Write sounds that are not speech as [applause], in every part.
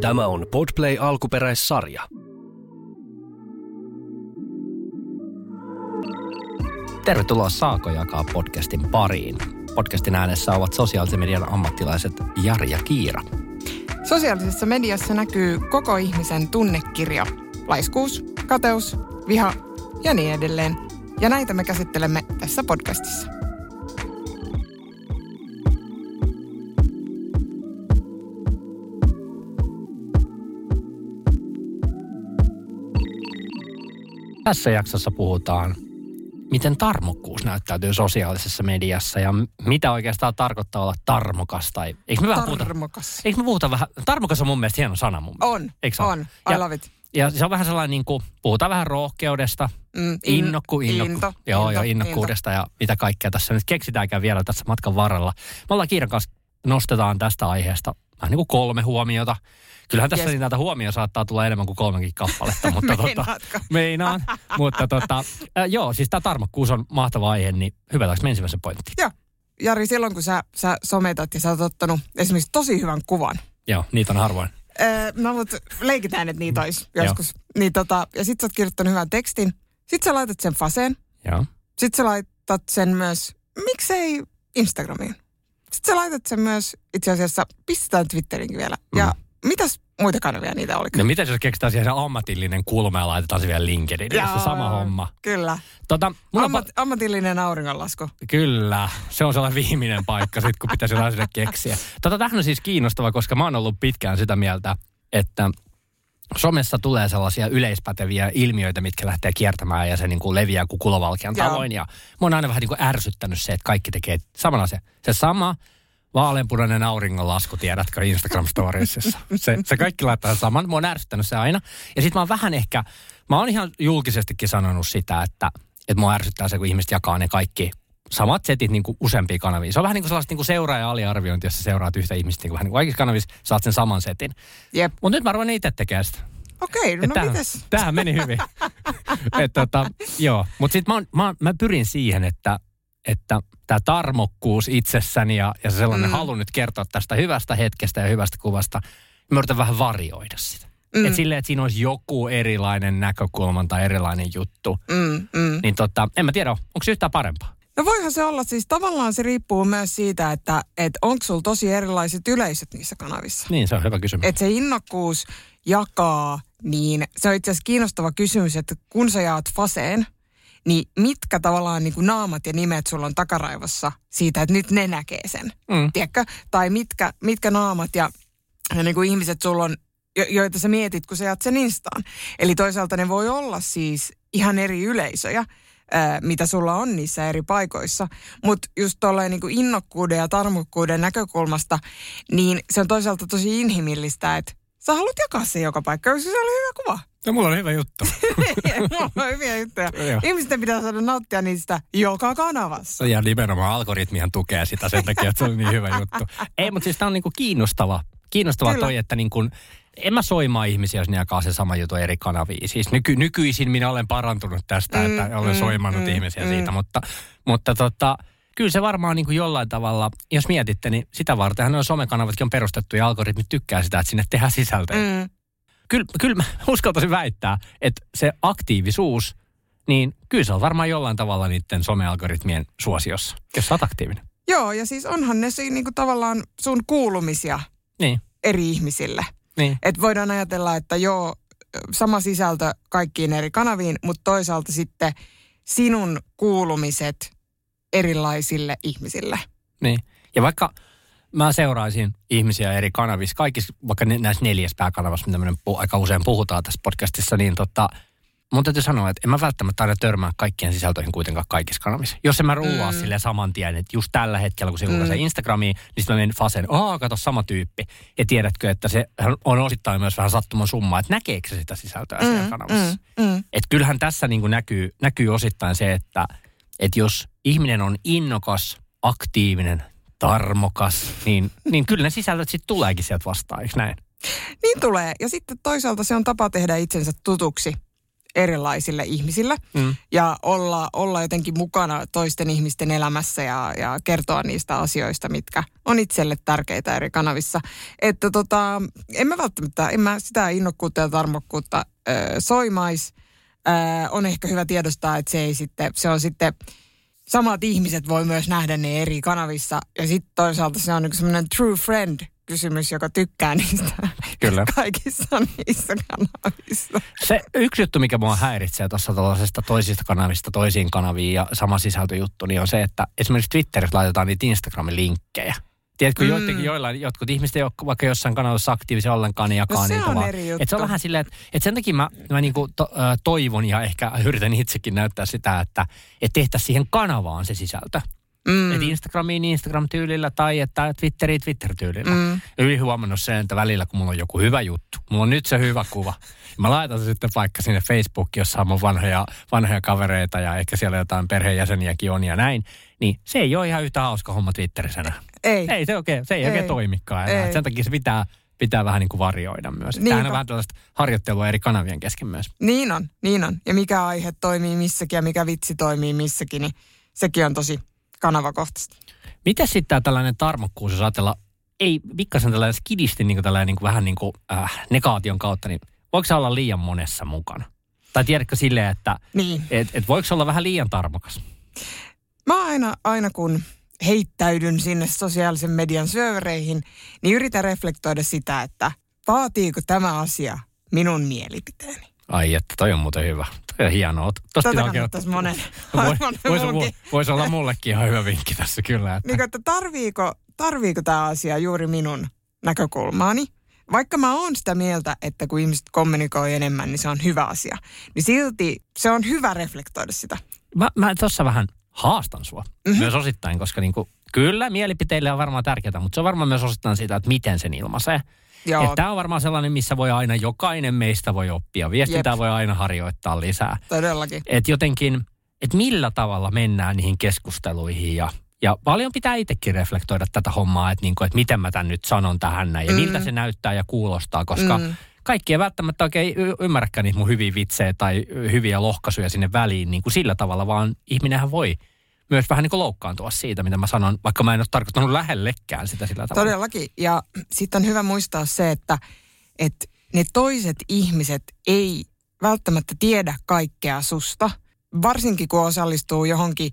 Tämä on Podplay alkuperäissarja. Tervetuloa Saako jakaa podcastin pariin. Podcastin äänessä ovat sosiaalisen median ammattilaiset Jari ja Kiira. Sosiaalisessa mediassa näkyy koko ihmisen tunnekirja. Laiskuus, kateus, viha ja niin edelleen. Ja näitä me käsittelemme tässä podcastissa. Tässä jaksossa puhutaan, miten tarmokkuus näyttäytyy sosiaalisessa mediassa ja mitä oikeastaan tarkoittaa olla tarmokas. Tai, eikö me vähän puhuta, Tarmokas. eikö me puhuta vähän, tarmokas on mun mielestä hieno sana mun mielestä. On, Eikö ole? on. I Ja- love it. Ja se on vähän sellainen, niin kuin, puhutaan vähän rohkeudesta, Mm, in- innokku, innokku. into, joo, into, joo, innokkuudesta ja mitä kaikkea tässä nyt keksitäänkään vielä tässä matkan varrella. Me ollaan Kiiran kanssa, nostetaan tästä aiheesta vähän niin kuin kolme huomiota. Kyllähän tässä Yes. yes. niitä huomioon saattaa tulla enemmän kuin kolmenkin kappaletta, [laughs] mutta tota, meinaan. mutta tota, äh, joo, siis tämä tarmokkuus on mahtava aihe, niin hyvätäänkö me ensimmäisen pointtiin? Joo. Jari, silloin kun sä, sä sometat ja sä oot ottanut esimerkiksi tosi hyvän kuvan. Joo, niitä on harvoin. Öö, no mut leikitään, että niitä olisi joskus. Niin tota, ja sit sä oot kirjoittanut hyvän tekstin. Sit sä laitat sen faseen. Joo. Sit sä laitat sen myös, miksei Instagramiin. Sitten sä laitat sen myös itse asiassa, pistetään Twitterinkin vielä. Ja mitäs muita kanavia niitä oli? No miten jos keksitään siihen se ammatillinen kulma ja laitetaan se vielä LinkedIniin, se sama homma. Kyllä. Tota, Ammat, ammatillinen auringonlasku. Kyllä, se on sellainen viimeinen paikka sit, kun pitäisi jotain sinne keksiä. Tota, tämähän on siis kiinnostava, koska mä oon ollut pitkään sitä mieltä, että somessa tulee sellaisia yleispäteviä ilmiöitä, mitkä lähtee kiertämään ja se niin kuin leviää kuin kulovalkean tavoin. Ja mä oon aina vähän niin kuin ärsyttänyt se, että kaikki tekee saman asian. Se sama vaaleanpunainen auringonlasku, tiedätkö, Instagram-storiesissa. Se, se kaikki laittaa saman. Mä oon ärsyttänyt se aina. Ja sitten mä oon vähän ehkä, mä oon ihan julkisestikin sanonut sitä, että, että mua ärsyttää se, kun ihmiset jakaa ne kaikki samat setit niin kuin useampia kanavia. Se on vähän niin kuin sellaista niin kuin seuraaja aliarviointi, jos sä seuraat yhtä ihmistä niin kuin vähän niin kuin kaikissa kanavissa, saat sen saman setin. Jep. Mutta nyt mä arvoin itse tekemään sitä. Okei, Et no tämähän- mites? Tämähän meni hyvin. [laughs] Et tota, joo, mutta sitten mä, oon- mä, mä pyrin siihen, että että tämä tarmokkuus itsessäni ja, ja se sellainen Mm. halu nyt kertoa tästä hyvästä hetkestä ja hyvästä kuvasta, mä yritän vähän varioida sitä. Mm. Että silleen, että siinä olisi joku erilainen näkökulma tai erilainen juttu. Mm, mm. Niin tota, en mä tiedä, onko se yhtään parempaa? No voihan se olla, siis tavallaan se riippuu myös siitä, että et onko sulla tosi erilaiset yleisöt niissä kanavissa. Niin, se on hyvä kysymys. Että se innokkuus jakaa, niin se on itse asiassa kiinnostava kysymys, että kun sä jaat faseen, niin mitkä tavallaan niin kuin naamat ja nimet sulla on takaraivossa siitä, että nyt ne näkee sen, Mm. tiedätkö? Tai mitkä, mitkä naamat ja, ja niin kuin ihmiset sulla on, jo, joita sä mietit, kun sä jaat sen Instaan. Eli toisaalta ne voi olla siis ihan eri yleisöjä, ää, mitä sulla on niissä eri paikoissa. Mutta just tolleen niin innokkuuden ja tarmokkuuden näkökulmasta, niin se on toisaalta tosi inhimillistä, että sä haluat jakaa se joka paikka, koska se oli hyvä kuva. No, mulla on hyvä juttu. [laughs] Mulla on hyviä juttuja. [laughs] Ihmisten pitää saada nauttia niistä joka kanavassa. Ja nimenomaan algoritmihan tukee sitä sen takia, että se on niin hyvä juttu. [laughs] Ei, mutta siis tämä on niinku kiinnostava. Kiinnostava Kyllä. toi, että niinku, en mä soimaa ihmisiä, jos ne jakaa se sama juttu eri kanaviin. Siis nyky, nykyisin minä olen parantunut tästä, Mm, että olen mm, soimannut mm, ihmisiä mm. siitä, mutta, mutta tota, kyllä se varmaan niin kuin jollain tavalla, jos mietitte, niin sitä vartenhan nuo somekanavatkin on perustettu ja algoritmit tykkää sitä, että sinne tehdään sisältöä. Mm. Kyllä, kyllä mä [laughs] uskaltaisin väittää, että se aktiivisuus, niin kyllä se on varmaan jollain tavalla niiden somealgoritmien suosiossa, jos sä oot aktiivinen. Joo, ja siis onhan ne siinä niinku tavallaan sun kuulumisia Niin, eri ihmisille. niin. Et voidaan ajatella, että joo, sama sisältö kaikkiin eri kanaviin, mutta toisaalta sitten sinun kuulumiset erilaisille ihmisille. Niin. Ja vaikka mä seuraisin ihmisiä eri kanavissa, kaikissa, vaikka näissä neljässä pääkanavassa, mitä me aika usein puhutaan tässä podcastissa, niin tota, mun täytyy sanoa, että en mä välttämättä aina törmää kaikkien sisältöihin kuitenkaan kaikissa kanavissa. Jos en mä ruuaa Mm. sille saman tien, että just tällä hetkellä, kun se Mm. Instagramiin, niin sitten mä menen faseen, aa, kato sama tyyppi. Ja tiedätkö, että se on osittain myös vähän sattuman summa, että näkeekö se sitä sisältöä mm, siellä kanavassa. mm, mm. Et kyllähän tässä niin näkyy, näkyy osittain se, että, että jos ihminen on innokas, aktiivinen, tarmokas, niin, niin kyllä ne sisällöt sitten tuleekin sieltä vastaan, eikö näin? Niin tulee. Ja sitten toisaalta se on tapa tehdä itsensä tutuksi erilaisille ihmisille Mm. ja olla, olla jotenkin mukana toisten ihmisten elämässä ja, ja kertoa niistä asioista, mitkä on itselle tärkeitä eri kanavissa. Että tota, en mä välttämättä, en mä sitä innokkuutta ja tarmokkuutta ö, soimais. Ö, on ehkä hyvä tiedostaa, että se ei sitten, se on sitten, samat ihmiset voi myös nähdä ne eri kanavissa. Ja sitten toisaalta se on niin semmoinen true friend kysymys, joka tykkää niistä [laughs] Kyllä. kaikissa niissä kanavissa. Se yksi juttu, mikä mua häiritsee tuossa tuollaisesta toisista kanavista toisiin kanaviin ja sama sisältöjuttu, niin on se, että esimerkiksi Twitterissä laitetaan niitä Instagramin linkkejä. Tiedätkö, Mm. joidenkin, joillain, jotkut ihmiset ei ole vaikka jossain kanavassa aktiivisia ollenkaan, niin jakaa No se niitä on vaan. eri juttu. Et se on vähän silleen, että et sen takia mä, mä niinku to, ö, toivon ja ehkä yritän itsekin näyttää sitä, että et tehtäisiin siihen kanavaan se sisältö. Mm. Että Instagramiin Instagram-tyylillä tai että Twitteriin Twitter-tyylillä. Mm. Yli huomannut sen, että välillä kun mulla on joku hyvä juttu, mulla on nyt se hyvä kuva. Mä laitan se sitten vaikka sinne Facebookiin, jossa on mun vanhoja, vanhoja kavereita ja ehkä siellä jotain perheenjäseniäkin on ja näin. Niin se ei ole ihan yhtä hauska homma Twitterissä enää. Ei. Ei se oikein, se ei, Ei. oikein toimikaan enää. Ei. Sen takia se pitää, pitää vähän niin kuin varjoida myös. Niinpä. Tämähän on vähän tällaista harjoittelua eri kanavien kesken myös. Niin on, niin on. Ja mikä aihe toimii missäkin ja mikä vitsi toimii missäkin, niin sekin on tosi kanavakohtaista. Miten sitten tää tällainen tarmokkuus, jos ajatella, ei pikkasen tällainen skidisti niin kuin tällainen niin kuin vähän niin kuin äh, negaation kautta, niin voiko se olla liian monessa mukana? Tai tiedätkö silleen, että Niin. et, et voiko se olla vähän liian tarmokas? Mä aina, aina kun heittäydyn sinne sosiaalisen median syövereihin, niin yritän reflektoida sitä, että vaatiiko tämä asia minun mielipiteeni. Ai että, toi on muuten hyvä. Toi on hienoa. Tosta Tätä pitää oikein- kannattaisi monen, [laughs] Voi, voisi, muunkin. voisi olla mullekin ihan hyvä vinkki tässä kyllä. Että. Niin, että tarviiko, tarviiko tämä asia juuri minun näkökulmaani? Vaikka mä oon sitä mieltä, että kun ihmiset kommunikoi enemmän, niin se on hyvä asia. Niin silti se on hyvä reflektoida sitä. Mä, mä tuossa vähän haastan sua mm-hmm. myös osittain, koska niinku, kyllä mielipiteille on varmaan tärkeää, mutta se on varmaan myös osittain siitä, että miten sen ilmaisee. Tämä on varmaan sellainen, missä voi aina, jokainen meistä voi oppia. Viestintää Jep. voi aina harjoittaa lisää. todellakin. Et jotenkin, että millä tavalla mennään niihin keskusteluihin ja, ja paljon pitää itsekin reflektoida tätä hommaa, että niinku, et miten mä tämän nyt sanon tähän näin ja Mm. miltä se näyttää ja kuulostaa, koska Mm. Kaikki ei välttämättä oikein ymmärräkään niitä mun hyviä vitsejä tai hyviä lohkaisuja sinne väliin niin kuin sillä tavalla, vaan ihminenhän voi myös vähän niin kuin loukkaantua siitä, mitä mä sanon, vaikka mä en ole tarkoittanut lähellekään sitä sillä tavalla. Todellakin. Ja sitten on hyvä muistaa se, että, että ne toiset ihmiset ei välttämättä tiedä kaikkea susta. Varsinkin kun osallistuu johonkin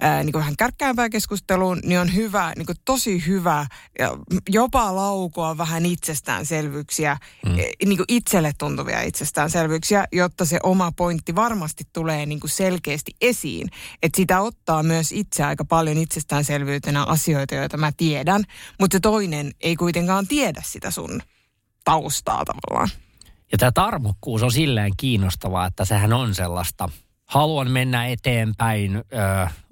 ää, niin kuin vähän kärkkäämpään keskusteluun, niin on hyvä, niin kuin tosi hyvä ja jopa laukoa vähän itsestäänselvyyksiä, mm. niin kuin itselle tuntuvia itsestäänselvyyksiä, jotta se oma pointti varmasti tulee niin kuin selkeästi esiin. Että sitä ottaa myös itse aika paljon itsestäänselvyytenä asioita, joita mä tiedän, mutta se toinen ei kuitenkaan tiedä sitä sun taustaa tavallaan. Ja tämä tarmokkuus on silleen kiinnostavaa, että sehän on sellaista, haluan mennä eteenpäin, ö,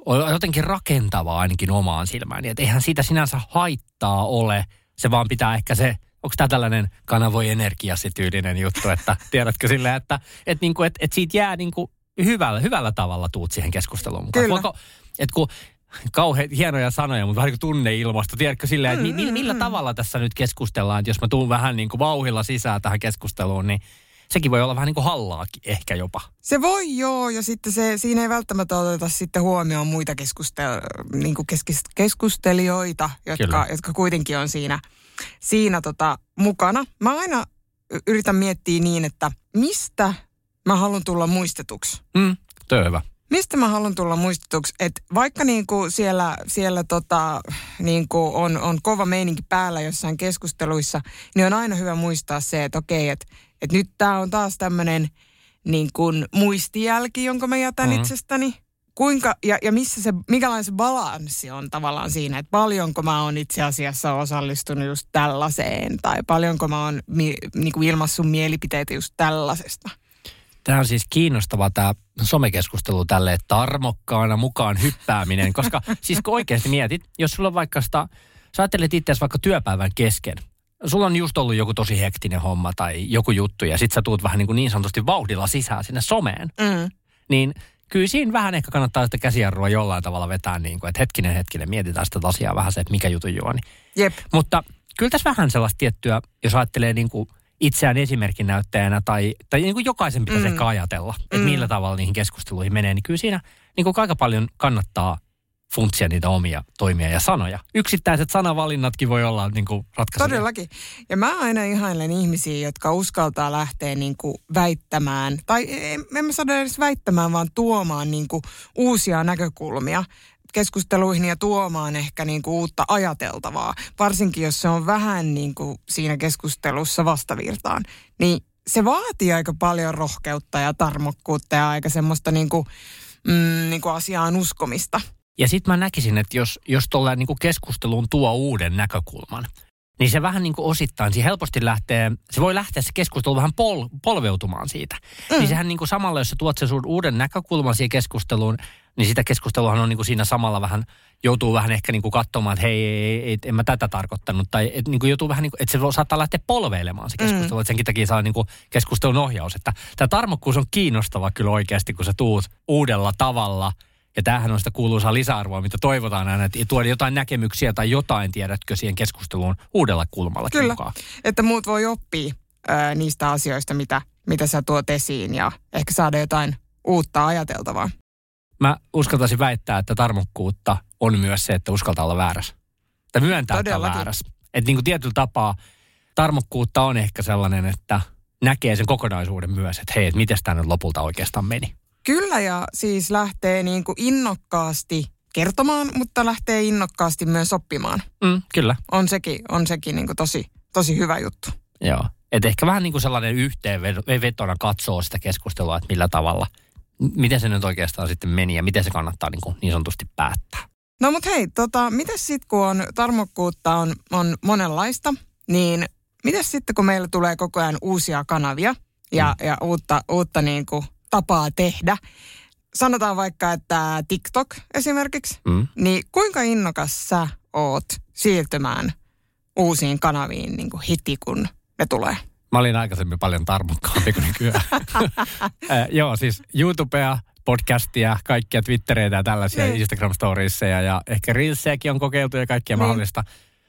on jotenkin rakentavaa ainakin omaan silmääni. Että eihän siitä sinänsä haittaa ole, se vaan pitää ehkä se, onko tämä tällainen kanavoi energiasi tyylinen juttu, että [laughs] tiedätkö silleen, että et niinku, et, et siitä jää niinku hyvällä, hyvällä tavalla tuut siihen keskusteluun mukaan. Kyllä. Voiko, et kun kauhean hienoja sanoja, mutta vähän niin kuin tunneilmasto. Tiedätkö silleen, että mi- millä tavalla tässä nyt keskustellaan, että jos mä tuun vähän niin kuin vauhilla sisään tähän keskusteluun, niin sekin voi olla vähän niin kuin hallaakin ehkä jopa. Se voi joo, ja sitten se, siinä ei välttämättä oteta sitten huomioon muita keskustel- niin kuin keskis- keskustelijoita, jotka, Kyllä. jotka kuitenkin on siinä, siinä tota, mukana. Mä aina yritän miettiä niin, että mistä mä haluan tulla muistetuksi. Mm, hyvä. Mistä mä haluan tulla muistetuksi, että vaikka niinku siellä, siellä tota, niinku on, on kova meininki päällä jossain keskusteluissa, niin on aina hyvä muistaa se, että okei, että, että nyt tämä on taas tämmöinen niin kuin muistijälki, jonka mä jätän Mhm. mm. itsestäni. Kuinka, ja, ja missä se, mikälainen se balanssi on tavallaan siinä, että paljonko mä oon itse asiassa osallistunut just tällaiseen, tai paljonko mä oon mi, niin kuin ilmassut mielipiteitä just tällaisesta. Tämä on siis kiinnostava tämä somekeskustelu tälle tarmokkaana mukaan hyppääminen, koska [laughs] siis kun oikeasti mietit, jos sulla on vaikka sitä, sä ajattelet itse vaikka työpäivän kesken, sulla on just ollut joku tosi hektinen homma tai joku juttu ja sit sä tuut vähän niin, kuin niin sanotusti vauhdilla sisään sinne someen, Mm. niin kyllä siinä vähän ehkä kannattaa sitä käsijarrua jollain tavalla vetää niin kuin, että hetkinen hetkinen, mietitään sitä asiaa vähän se, että mikä jutun juoni. Jep. Mutta kyllä tässä vähän sellaista tiettyä, jos ajattelee niin kuin itseään esimerkin näyttäjänä tai, tai niin kuin jokaisen pitäisi mm. ehkä ajatella, että Mm. millä tavalla niihin keskusteluihin menee, niin kyllä siinä niin kuin aika paljon kannattaa funtsia niitä omia toimia ja sanoja. Yksittäiset sanavalinnatkin voi olla niin kuin ratkaisevia. Todellakin. Ja mä aina ihailen ihmisiä, jotka uskaltaa lähteä niin kuin väittämään, tai mä sano edes väittämään, vaan tuomaan niin kuin uusia näkökulmia keskusteluihin ja tuomaan ehkä niin kuin uutta ajateltavaa. Varsinkin jos se on vähän niin kuin siinä keskustelussa vastavirtaan. Niin se vaatii aika paljon rohkeutta ja tarmokkuutta ja aika semmoista niin kuin, mm, niin kuin asiaan uskomista. Ja sitten mä näkisin, että jos, jos tuolla niin keskusteluun tuo uuden näkökulman, niin se vähän niin kuin osittain, se helposti lähtee, se voi lähteä se keskustelu vähän pol, polveutumaan siitä. Mm. Niin sehän niin kuin samalla, jos sä tuot sen sun uuden näkökulman siihen keskusteluun, niin sitä keskusteluahan on niin kuin siinä samalla vähän, joutuu vähän ehkä niin kuin katsomaan, että hei, ei, ei, en mä tätä tarkoittanut. Tai että niin kuin joutuu vähän niin kuin, että se voi- saattaa lähteä polveilemaan se keskustelu. Mm. Että senkin takia saa niin kuin keskustelun ohjaus. Että tämä tarmokkuus on kiinnostava kyllä oikeasti, kun sä tuut uudella tavalla – ja tämähän on sitä kuuluisaa lisäarvoa, mitä toivotaan aina, että tuoda jotain näkemyksiä tai jotain, tiedätkö, siihen keskusteluun uudella kulmalla Kyllä, mukaan. että muut voi oppia ää, niistä asioista, mitä, mitä sä tuot esiin ja ehkä saada jotain uutta ajateltavaa. Mä uskaltaisin väittää, että tarmokkuutta on myös se, että uskaltaa olla väärässä. Tai myöntää, että on väärässä. Että niin kuin tietyllä tapaa tarmokkuutta on ehkä sellainen, että näkee sen kokonaisuuden myös, että hei, että miten tämä nyt lopulta oikeastaan meni. Kyllä ja siis lähtee niin kuin innokkaasti kertomaan, mutta lähtee innokkaasti myös oppimaan. Mm, kyllä, On sekin, on sekin niin kuin tosi, tosi hyvä juttu. joo. Että ehkä vähän niin kuin sellainen yhteenvetona katsoo sitä keskustelua, että millä tavalla, miten se nyt oikeastaan sitten meni ja miten se kannattaa niin, kuin niin sanotusti päättää. No mutta hei, tota, mitäs sitten kun on tarmokkuutta on, on monenlaista, niin mitäs sitten kun meillä tulee koko ajan uusia kanavia ja, mm. ja uutta, uutta niin kuin tapaa tehdä. Sanotaan vaikka, että TikTok esimerkiksi, Mm. niin kuinka innokas sä oot siirtymään uusiin kanaviin niin kuin heti, kun ne tulee? Mä olin aikaisemmin paljon tarmokkaampi kuin nykyään. [laughs] äh, joo, siis YouTubea, podcastia, kaikkia Twittereitä ja tällaisia Niin. Instagram-storiesseja ja ehkä Reelsiäkin on kokeiltu ja kaikkia Niin. mahdollista.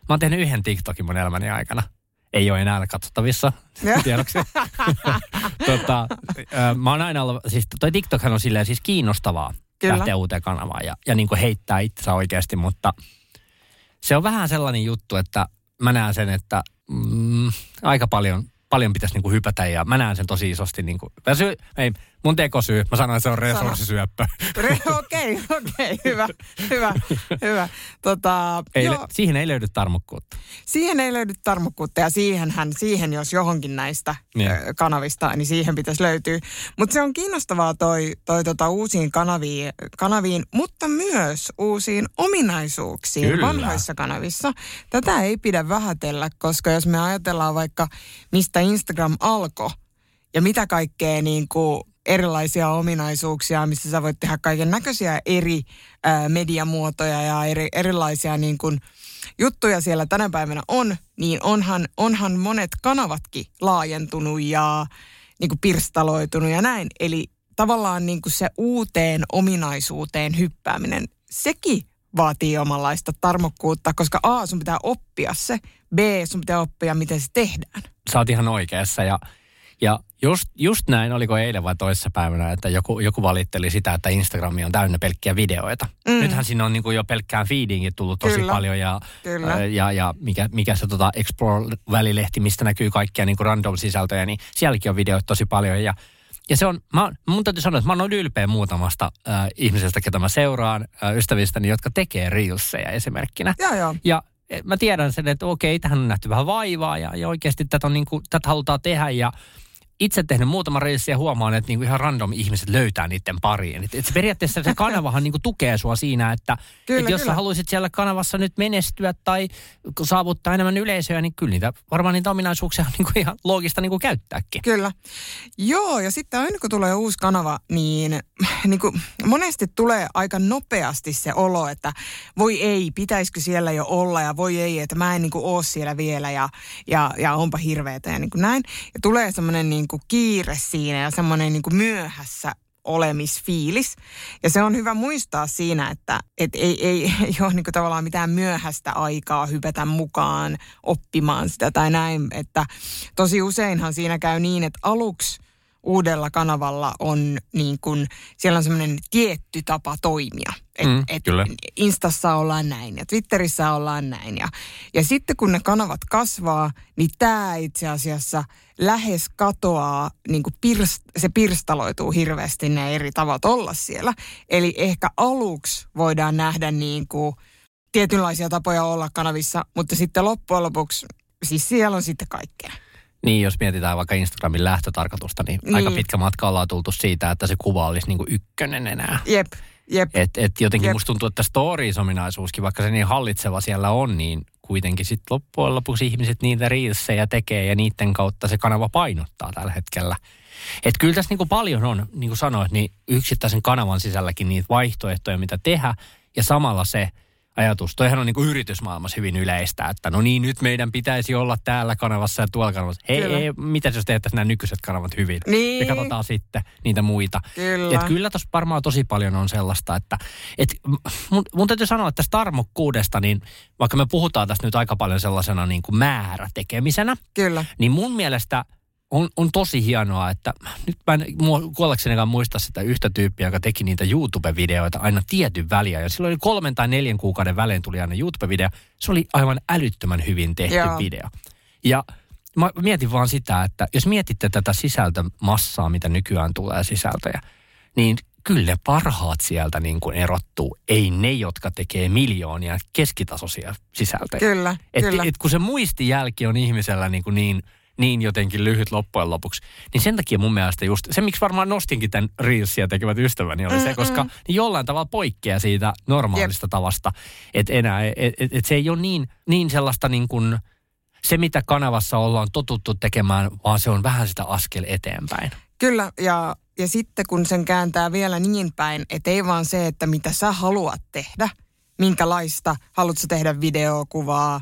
Mä oon tehnyt yhden TikTokin mun elämäni aikana. Ei ole enää katsottavissa, tiedoksi. [laughs] tota, mä oon aina ollut, siis toi TikTokhan on silleen siis kiinnostavaa Kyllä. lähteä uuteen kanavaan ja, ja niin kuin heittää itsensä oikeasti, mutta se on vähän sellainen juttu, että mä näen sen, että mm, aika paljon, paljon pitäisi niin kuin hypätä ja mä näen sen tosi isosti. Niin kuin, ei, mun tekosyy, mä sanoin, että se on resurssisyöppö. Re- Okei, okei, hyvä, hyvä, hyvä. Tota, Ei, joo, siihen ei löydy tarmokkuutta. siihen ei löydy tarmokkuutta ja siihenhän, siihen jos johonkin näistä Niin. kanavista, niin siihen pitäisi löytyä. Mutta se on kiinnostavaa toi, toi tota uusiin kanaviin, kanaviin, mutta myös uusiin ominaisuuksiin Kyllä. vanhoissa kanavissa. Tätä ei pidä vähätellä, koska jos me ajatellaan vaikka, mistä Instagram alkoi ja mitä kaikkea niin kuin erilaisia ominaisuuksia, missä sä voit tehdä kaiken näköisiä eri ää, mediamuotoja ja eri, erilaisia niin kuin juttuja siellä tänä päivänä on, niin onhan, onhan monet kanavatkin laajentunut ja niin kuin pirstaloitunut ja näin. Eli tavallaan niin kuin se uuteen ominaisuuteen hyppääminen, sekin vaatii omanlaista tarmokkuutta, koska A, sun pitää oppia se, B, sun pitää oppia, miten se tehdään. Sä oot ihan oikeassa ja, ja just, just näin, oliko eilen vai toisessa päivänä, että joku, joku valitteli sitä, että Instagrami on täynnä pelkkiä videoita. Mm. Nythän siinä on niin kuin jo pelkkään feediinkin tullut tosi Kyllä. paljon ja, Kyllä. ää, ja, ja mikä, mikä se tota Explore-välilehti, mistä näkyy kaikkia niin kuin random-sisältöjä, niin sielläkin on videoita tosi paljon ja ja se on, mä, mun täytyy sanoa, että mä oon ylpeä muutamasta äh, ihmisestä, ketä mä seuraan, äh, ystävistäni, jotka tekee reelsejä esimerkkinä. Joo, joo. Ja eh, mä tiedän sen, että okei, tähän on nähty vähän vaivaa ja, ja oikeasti tätä, on niin kuin, tätä halutaan tehdä ja itse tehnyt muutaman reissin ja huomaan, että niin kuin ihan random ihmiset löytää niiden pariin. Et, et periaatteessa se kanavahan niin kuin tukee sua siinä, että Kyllä, et jos kyllä. sä haluaisit siellä kanavassa nyt menestyä tai saavuttaa enemmän yleisöä, niin kyllä niitä, varmaan niitä ominaisuuksia on niin kuin ihan loogista niin kuin käyttääkin. Kyllä. Joo, ja sitten aina kun tulee uusi kanava, niin, niin kuin monesti tulee aika nopeasti se olo, että voi ei, pitäisikö siellä jo olla ja voi ei, että mä en niin kuin ole siellä vielä ja, ja, ja onpa hirveetä ja niin kuin näin. Ja tulee semmoinen niin kuin kiire siinä ja semmoinen niin kuin myöhässä olemisfiilis. Ja se on hyvä muistaa siinä, että et ei, ei, ei ole niin tavallaan mitään myöhäistä aikaa hypätä mukaan oppimaan sitä tai näin. Että tosi useinhan siinä käy niin, että aluksi uudella kanavalla on niin kuin, siellä on semmoinen tietty tapa toimia. Et, Mm, et kyllä. Instassa ollaan näin ja Twitterissä ollaan näin. Ja, ja sitten kun ne kanavat kasvaa, niin tämä itse asiassa lähes katoaa, niin kuin pirst, se pirstaloituu hirveästi ne eri tavat olla siellä. Eli ehkä aluksi voidaan nähdä niin kuin tietynlaisia tapoja olla kanavissa, mutta sitten loppujen lopuksi, siis siellä on sitten kaikkea. Niin, jos mietitään vaikka Instagramin lähtötarkoitusta, niin, Niin. aika pitkä matka ollaan tultu siitä, että se kuva olisi niin kuin ykkönen enää. Jep, jep. Et, et jotenkin Jep. musta tuntuu, että stories-ominaisuuskin, vaikka se niin hallitseva siellä on, niin kuitenkin sitten loppujen lopuksi ihmiset niitä reelsejä tekee ja niiden kautta se kanava painottaa tällä hetkellä. Et kyllä tässä niinku paljon on, niin kuin sanoit, niin yksittäisen kanavan sisälläkin niitä vaihtoehtoja, mitä tehdä. Ja samalla se ajatus, toihan on niinku yritysmaailmassa hyvin yleistä, että no niin, nyt meidän pitäisi olla täällä kanavassa ja tuolla kanavassa. Hei, Kyllä. ei, mitä jos tehtäisiin nämä nykyiset kanavat hyvin? Niin. Ja katsotaan sitten niitä muita. Kyllä. Et kyllä tuossa varmaan tosi paljon on sellaista, että et mun, mun täytyy sanoa, että tästä tarmokkuudesta, niin vaikka me puhutaan tästä nyt aika paljon sellaisena niin kuin määrätekemisenä, Kyllä. niin mun mielestä on, on tosi hienoa, että nyt mä en kuollaksenikaan muista sitä yhtä tyyppiä, joka teki niitä YouTube-videoita aina tietyn väliä. Ja silloin oli kolmen tai neljän kuukauden välein tuli aina YouTube-video. Se oli aivan älyttömän hyvin tehty Joo. video. Ja mä mietin vaan sitä, että jos mietitte tätä sisältömassaa, mitä nykyään tulee sisältöjä, niin kyllä ne parhaat sieltä niin kuin erottuu. Ei ne, jotka tekee miljoonia keskitasoisia sisältöjä. Kyllä, Et, kyllä. et kun se muistijälki on ihmisellä niin, kuin niin, niin jotenkin lyhyt loppujen lopuksi, niin sen takia mun mielestä just, se miksi varmaan nostinkin tämän Reelsia tekevät ystäväni oli se, Mm-mm. koska ne jollain tavalla poikkeaa siitä normaalista tavasta, että enää, et, et, et se ei ole niin, niin sellaista niin kuin, se mitä kanavassa ollaan totuttu tekemään, vaan se on vähän sitä askel eteenpäin. Kyllä, ja, ja sitten kun sen kääntää vielä niin päin, että ei vaan se, että mitä sä haluat tehdä, minkälaista, haluatko tehdä videokuvaa,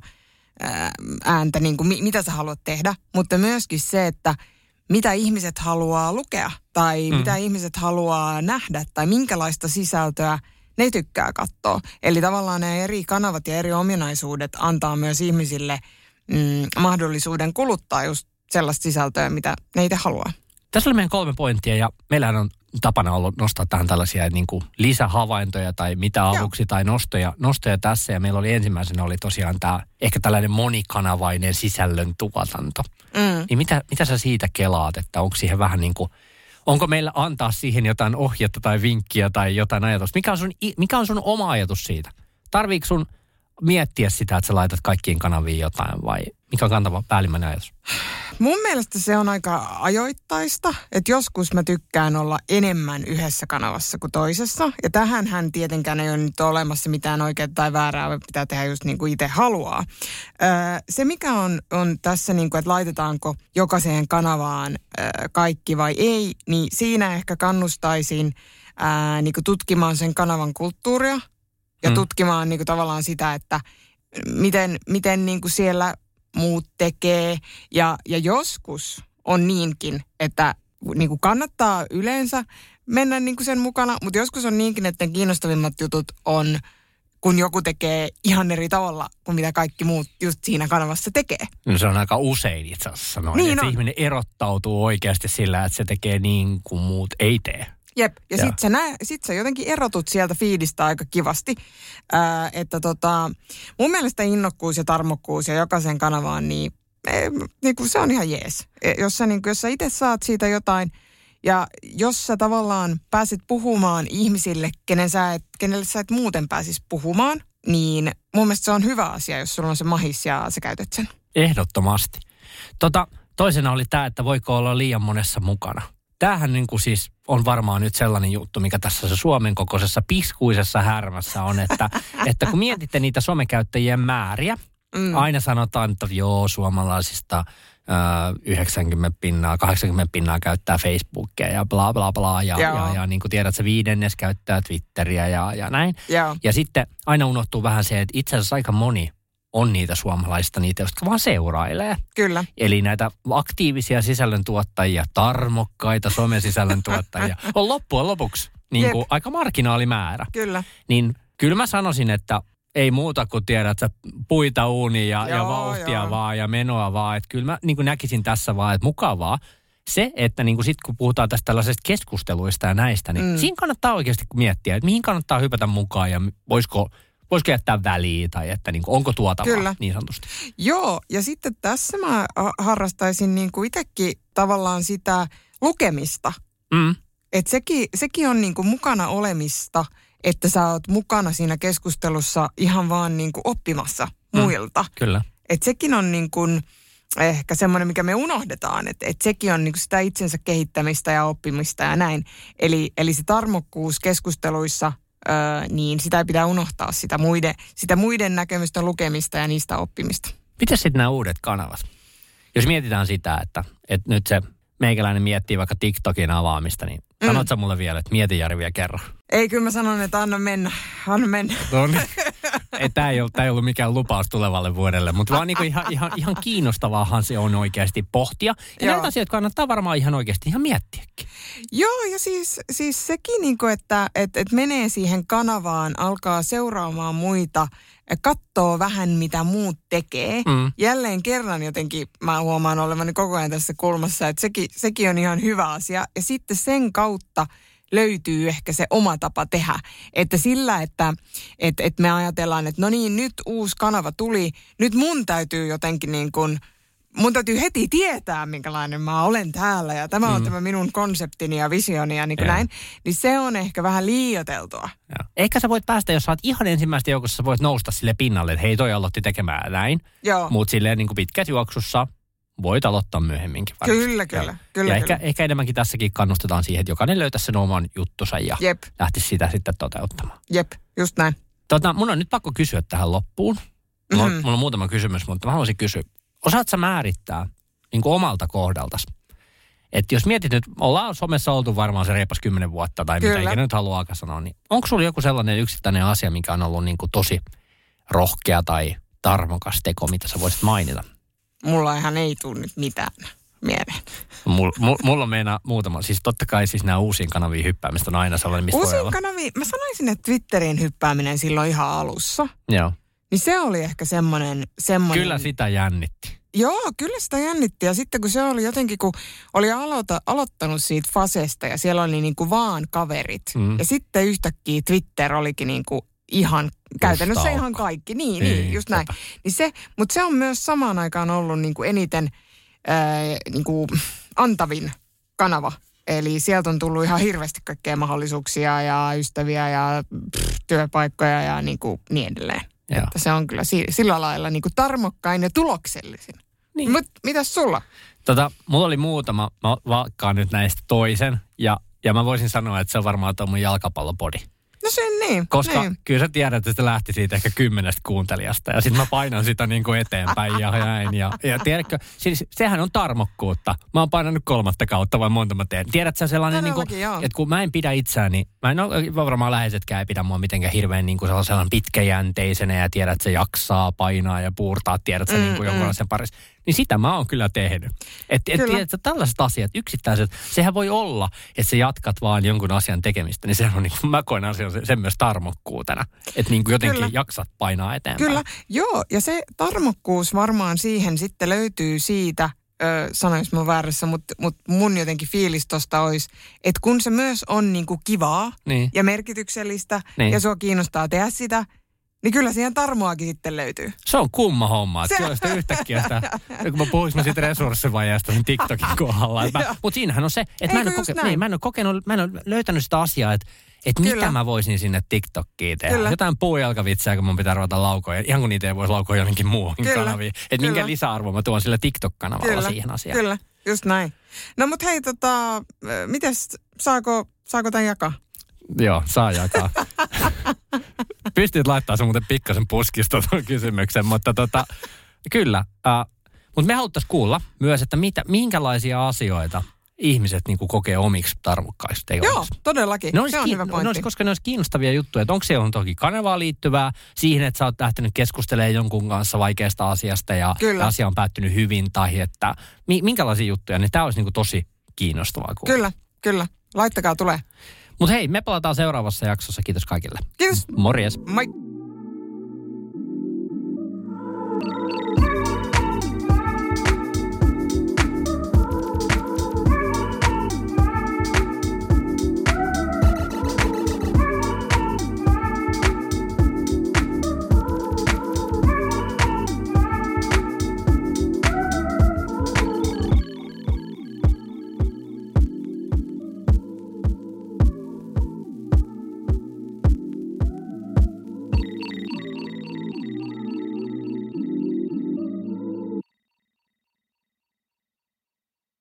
ääntä, niin kuin, mi, mitä sä haluat tehdä, mutta myöskin se, että mitä ihmiset haluaa lukea tai Mm. mm. mitä ihmiset haluaa nähdä tai minkälaista sisältöä ne tykkää katsoa. Eli tavallaan ne eri kanavat ja eri ominaisuudet antaa myös ihmisille mm, mahdollisuuden kuluttaa just sellaista sisältöä, mitä ne itse haluaa. Tässä oli meidän kolme pointtia ja meillähän on tapana ollut nostaa tähän tällaisia niin kuin lisähavaintoja tai mitä avuksi tai nostoja, nostoja tässä. Ja meillä oli ensimmäisenä oli tosiaan tämä ehkä tällainen monikanavainen sisällön tuotanto. Mm. Niin mitä, mitä sä siitä kelaat, että onko siihen vähän niin kuin, onko meillä antaa siihen jotain ohjetta tai vinkkiä tai jotain ajatusta? Mikä on sun, mikä on sun oma ajatus siitä? Tarviiko sun miettiä sitä, että sä laitat kaikkiin kanaviin jotain vai mikä on kantava päällimmäinen ajatus? Mun mielestä se on aika ajoittaista, että joskus mä tykkään olla enemmän yhdessä kanavassa kuin toisessa. Ja tähän hän tietenkään ei ole nyt olemassa mitään oikeaa tai väärää, vaan pitää tehdä just niin kuin itse haluaa. Se mikä on, on tässä, niin kuin, että laitetaanko jokaiseen kanavaan kaikki vai ei, niin siinä ehkä kannustaisin ää, niin kuin tutkimaan sen kanavan kulttuuria ja Mm. tutkimaan niin kuin tavallaan sitä, että miten, miten niin kuin siellä muut tekee. Ja, ja joskus on niinkin, että niin kuin kannattaa yleensä mennä niin kuin sen mukana, mutta joskus on niinkin, että ne kiinnostavimmat jutut on, kun joku tekee ihan eri tavalla kuin mitä kaikki muut just siinä kanavassa tekee. No se on aika usein itse asiassa noin, Niin että on. ihminen erottautuu oikeasti sillä, että se tekee niin kuin muut ei tee. Jep, ja Joo. sit sä, sit sä jotenkin erotut sieltä fiidistä aika kivasti. Ää, että tota, mun mielestä innokkuus ja tarmokkuus ja jokaisen kanavaan, niin, eh, niin kuin se on ihan jees. Eh, Jos sä, niin jos sä itse saat siitä jotain, ja jos sä tavallaan pääset puhumaan ihmisille, kenen sä et, kenelle sä et muuten pääsisi puhumaan, niin mun mielestä se on hyvä asia, jos sulla on se mahis ja sä käytät sen. Ehdottomasti. Tota, toisena oli tämä, että voiko olla liian monessa mukana. Tämähän niin kuin siis on varmaan nyt sellainen juttu, mikä tässä se Suomen kokoisessa piskuisessa härmässä on, että, [laughs] että kun mietitte niitä somekäyttäjien määriä, Mm. aina sanotaan, että joo, suomalaisista ö, 90 pinnaa, 80 pinnaa käyttää Facebookia ja bla bla bla. Ja, Joo. ja, ja niin kuin tiedät, se viidennes käyttää Twitteriä ja, ja näin. Joo. Ja sitten aina unohtuu vähän se, että itse asiassa aika moni on niitä suomalaista, niitä, jotka vaan seurailee. Kyllä. Eli näitä aktiivisia sisällöntuottajia, tarmokkaita somesisällöntuottajia [laughs] on loppujen lopuksi niin kuin aika marginaalimäärä. Kyllä. Niin kyllä mä sanoisin, että ei muuta kuin tiedät sä puita uuni ja, ja Joo, vauhtia joo. vaan ja menoa vaan. Että kyllä mä niin kuin näkisin tässä vaan, että mukavaa. Se, että niin kuin sit kun puhutaan tästä tällaisesta keskusteluista ja näistä, niin. Mm. siinä kannattaa oikeasti miettiä, että mihin kannattaa hypätä mukaan ja voisiko, voisiko jättää väliin tai että niin kuin, onko tuotavaa Kyllä. niin sanotusti. Joo, ja sitten tässä mä ha- harrastaisin niin kuin itsekin tavallaan sitä lukemista. Mm. Että sekin, sekin on niin kuin mukana olemista, että sä oot mukana siinä keskustelussa ihan vaan niin kuin oppimassa Mm. muilta. Kyllä. Että sekin on niin kuin ehkä semmoinen, mikä me unohdetaan, että, että sekin on niin kuin sitä itsensä kehittämistä ja oppimista ja näin. Eli, eli se tarmokkuus keskusteluissa, öö, niin sitä ei pitää unohtaa, sitä muiden, sitä muiden näkemysten lukemista ja niistä oppimista. Miten sitten nämä uudet kanavat? Jos mietitään sitä, että, että nyt se meikäläinen miettii vaikka TikTokin avaamista, niin Mm. mulle vielä, että mieti Jari vielä kerran. Ei, kyllä mä sanon, että anna mennä, anna mennä. No niin. Tämä ei, ollut, tää ei ollut mikään lupaus tulevalle vuodelle, mutta vaan niinku ihan, ihan, ihan kiinnostavaahan se on oikeasti pohtia. Ja Joo. näitä asioita kannattaa varmaan ihan oikeasti ihan miettiäkin. Joo, ja siis, siis sekin, niin kuin, että et, et menee siihen kanavaan, alkaa seuraamaan muita, katsoo vähän, mitä muut tekee. Mm. Jälleen kerran jotenkin mä huomaan olevani koko ajan tässä kulmassa, että sekin, sekin on ihan hyvä asia. Ja sitten sen kautta löytyy ehkä se oma tapa tehdä. Että sillä, että et, et me ajatellaan, että no niin, nyt uusi kanava tuli, nyt mun täytyy jotenkin niin kuin, mun täytyy heti tietää, minkälainen mä olen täällä ja tämä on Mm. tämä minun konseptini ja visioni ja niin kuin Joo. näin. Niin se on ehkä vähän liioteltua. Ja. Ehkä sä voit päästä, jos sä oot ihan ensimmäistä joukossa, sä voit nousta sille pinnalle, että hei toi aloitti tekemään näin. Mutta silleen niin kuin pitkässä juoksussa voit aloittaa myöhemminkin varmasti. kyllä, kyllä. Joo. kyllä, ja kyllä. Ehkä, ehkä enemmänkin tässäkin kannustetaan siihen, että jokainen löytäisi sen oman juttusa ja Jep, lähtisi sitä sitten toteuttamaan. jep, just näin. Tota, mun on nyt pakko kysyä tähän loppuun. Mulla, mm-hmm. Mhm. mulla on muutama kysymys, mutta mä haluaisin kysyä. Osaat sä määrittää niin kuin omalta kohdaltas? Että jos mietit nyt, ollaan somessa oltu varmaan se reipas kymmenen vuotta tai mitä Kyllä. ikinä nyt haluaa sanoa, niin onko sulla joku sellainen yksittäinen asia, mikä on ollut niin kuin tosi rohkea tai tarmokas teko, mitä sä voisit mainita? Mulla ihan ei tule nyt mitään mieleen. Mulla mul, mulla meinaa muutama, siis totta kai siis nämä uusiin kanaviin hyppäämistä on aina sellainen, mistä Uusiin kanaviin, mä sanoisin, että Twitterin hyppääminen silloin ihan alussa, Joo. niin se oli ehkä semmoinen... semmoinen Kyllä sitä jännitti. Joo, kyllä sitä jännitti. Ja sitten kun se oli jotenkin, kun oli aloita, aloittanut siitä fasesta ja siellä oli niin kuin vaan kaverit. Mm. Ja sitten yhtäkkiä Twitter olikin niin kuin ihan, käytännössä ihan kaikki. Niin, Niin, niin, just näin. Niin se, mutta se on myös samaan aikaan ollut niin kuin eniten ää, niin kuin antavin kanava. Eli sieltä on tullut ihan hirveästi kaikkea mahdollisuuksia ja ystäviä ja pff, työpaikkoja ja niin, kuin niin edelleen. Joo. Että se on kyllä si- sillä lailla niin kuin tarmokkain ja tuloksellisin. Niin. Mut mitäs sulla? Tota, mulla oli muutama, mä valkkaan nyt näistä toisen, ja, ja mä voisin sanoa, että se on varmaan tuo mun jalkapallopodi. No se niin. Koska niin. kyllä sä tiedät, että se lähti siitä ehkä kymmenestä kuuntelijasta, ja sitten mä painan sitä niin kuin eteenpäin ja näin. Ja, ja tiedätkö, siis sehän on tarmokkuutta. Mä oon painanut kolmatta kautta, vai monta mä teen. Tiedät sä sellainen, niin kuin, että kun mä en pidä itseäni, mä en ole, varmaan läheisetkään ei pidä mua mitenkään hirveän niin kuin sellaisen pitkäjänteisenä, ja tiedät, että se jaksaa painaa ja puurtaa, tiedät sä Mm, niin kuin mm. jonkunlaisen parissa. Niin sitä mä oon kyllä tehnyt. Että et, tiedätkö, tällaiset asiat, yksittäiset, sehän voi olla, että sä jatkat vaan jonkun asian tekemistä, niin sehän on niin kuin, mä koen asian sen, myös tarmokkuutena. Että niin kuin jotenkin Kyllä. jaksat painaa eteenpäin. Kyllä, joo. Ja se tarmokkuus varmaan siihen sitten löytyy siitä, sanois mä väärässä, mutta mut mun jotenkin fiilis tosta olisi, että kun se myös on niinku kivaa Niin. ja merkityksellistä Niin. ja sua kiinnostaa tehdä sitä, niin kyllä siihen tarmoakin sitten löytyy. Se on kumma homma. Että Se- kyllä sitä yhtäkkiä sitä, [laughs] kun mä puhuisin siitä resurssivajeesta sen TikTokin [laughs] kohdalla. Mutta siinähän on se, että mä en, koke, niin, mä en ole kokenut, mä en ole löytänyt sitä asiaa, että että mitä Kyllä. mä voisin sinne TikTokkiin tehdä. Kyllä. Jotain puujalkavitsejä, kun mun pitää ruveta laukoja. Ihan kun niitä ei voisi laukoa jonnekin muuhun Kyllä. kanaviin. Että minkä Kyllä. lisäarvoa mä tuon sillä TikTok-kanavalla siihen asiaan. Kyllä, just näin. No mut hei, tota, mites, saako, saako tämän jakaa? Joo, saa jakaa. [laughs] Pystyt laittaa sen muuten pikkasen puskista tuon kysymyksen, mutta tota, kyllä. Äh, mutta me haluttaisiin kuulla myös, että mitä, minkälaisia asioita ihmiset niin kokee omiksi tarmokkaiksi Joo, teoiksi. todellakin. Ne olisi, se on kiin- hyvä ne pointti. olisi, koska ne olisi kiinnostavia juttuja, että onko se on toki kanavaa liittyvää siihen, että sä oot lähtenyt keskustelemaan jonkun kanssa vaikeasta asiasta ja, Kyllä. asia on päättynyt hyvin tai että mi, minkälaisia juttuja, niin tämä olisi niin tosi kiinnostavaa. kuulla. Kyllä, kyllä. Laittakaa tulee. Mutta hei, me palataan seuraavassa jaksossa. Kiitos kaikille. Kiitos. Morjes. Moi.